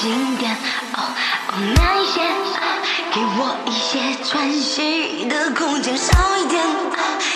经点哦哦慢一些给我一些喘息的空间少一点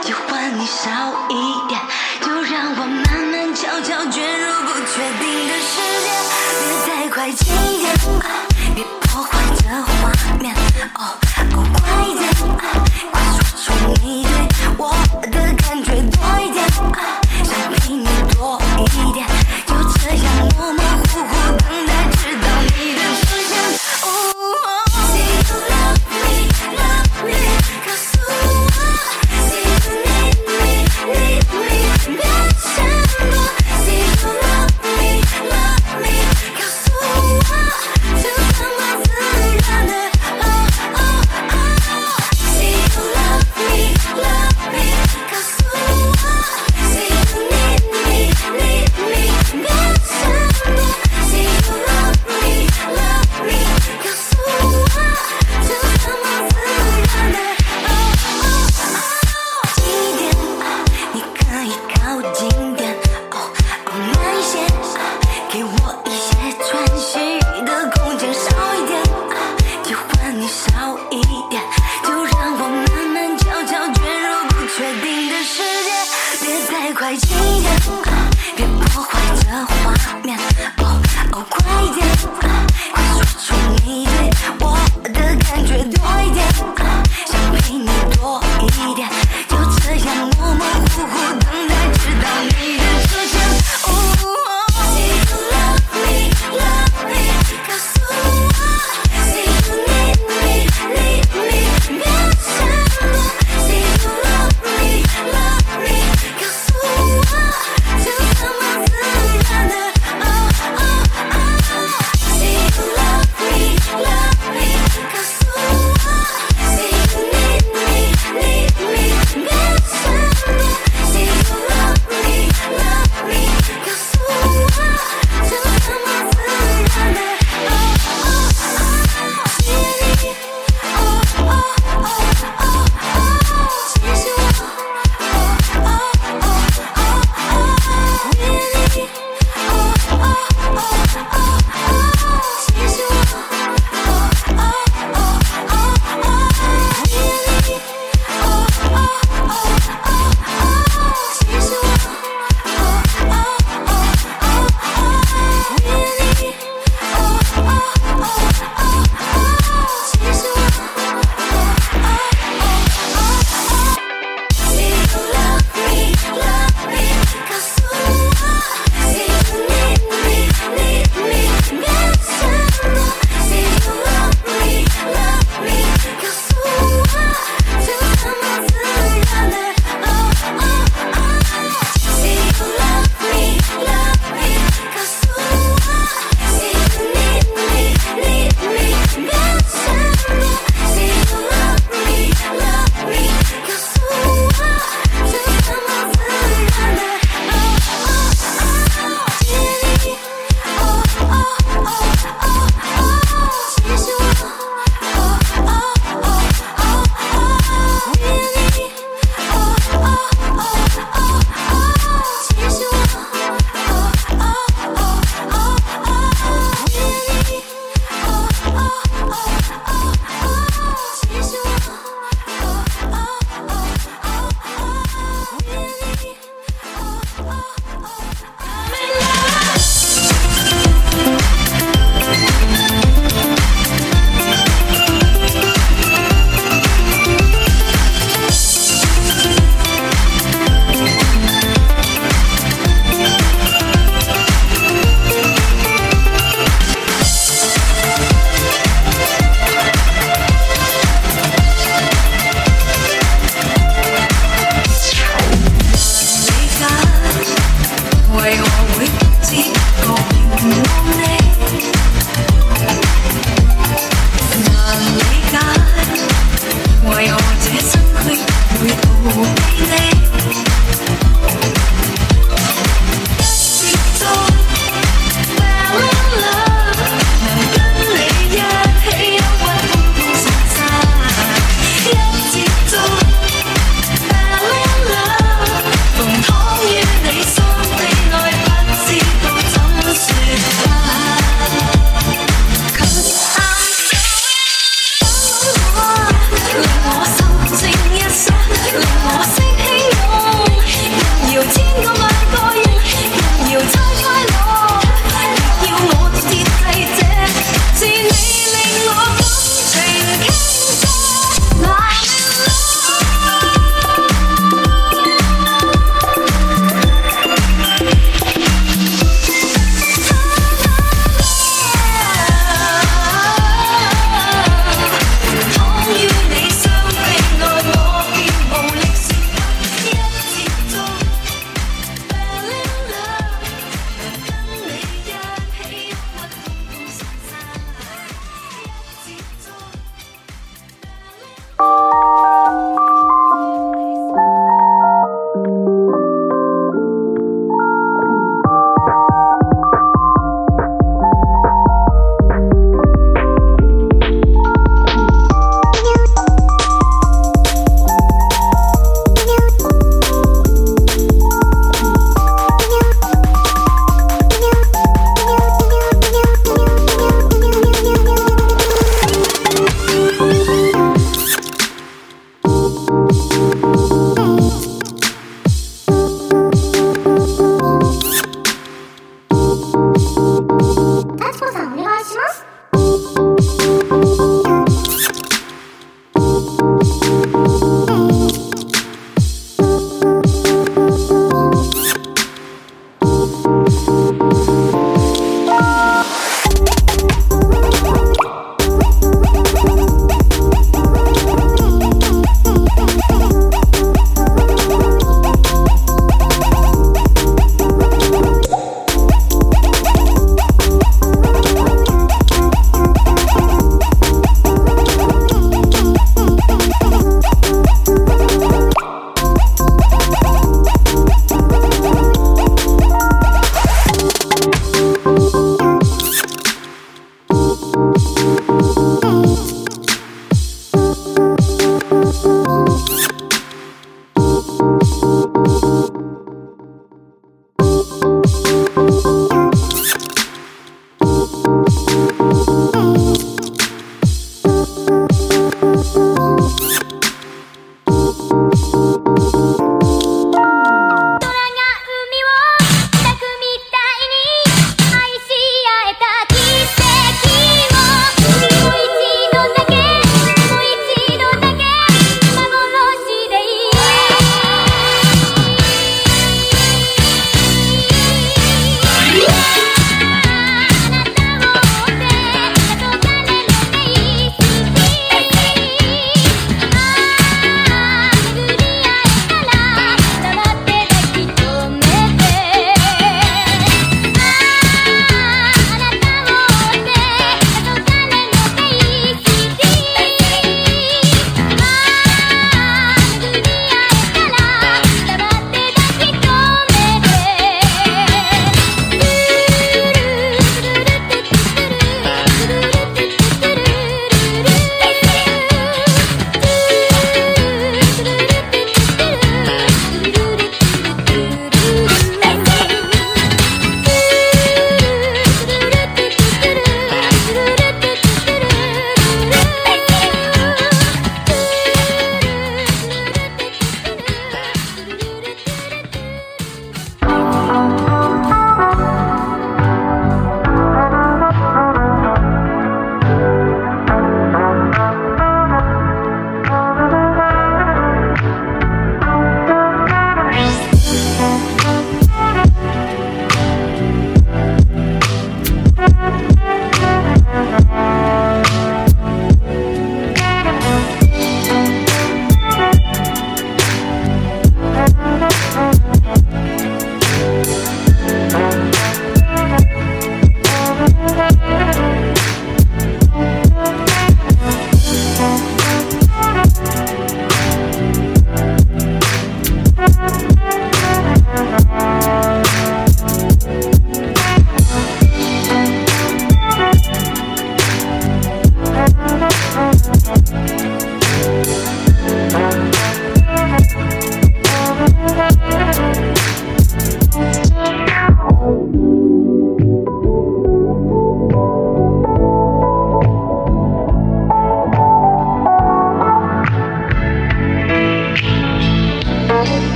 喜欢你少一点就让我慢慢悄悄卷入不确定的世界别太快进点啊别破坏这画面哦哦快一点快说出你对我的感觉多一点想陪你多一点就这样模模糊糊等待。need 面，哦哦，快点！baby.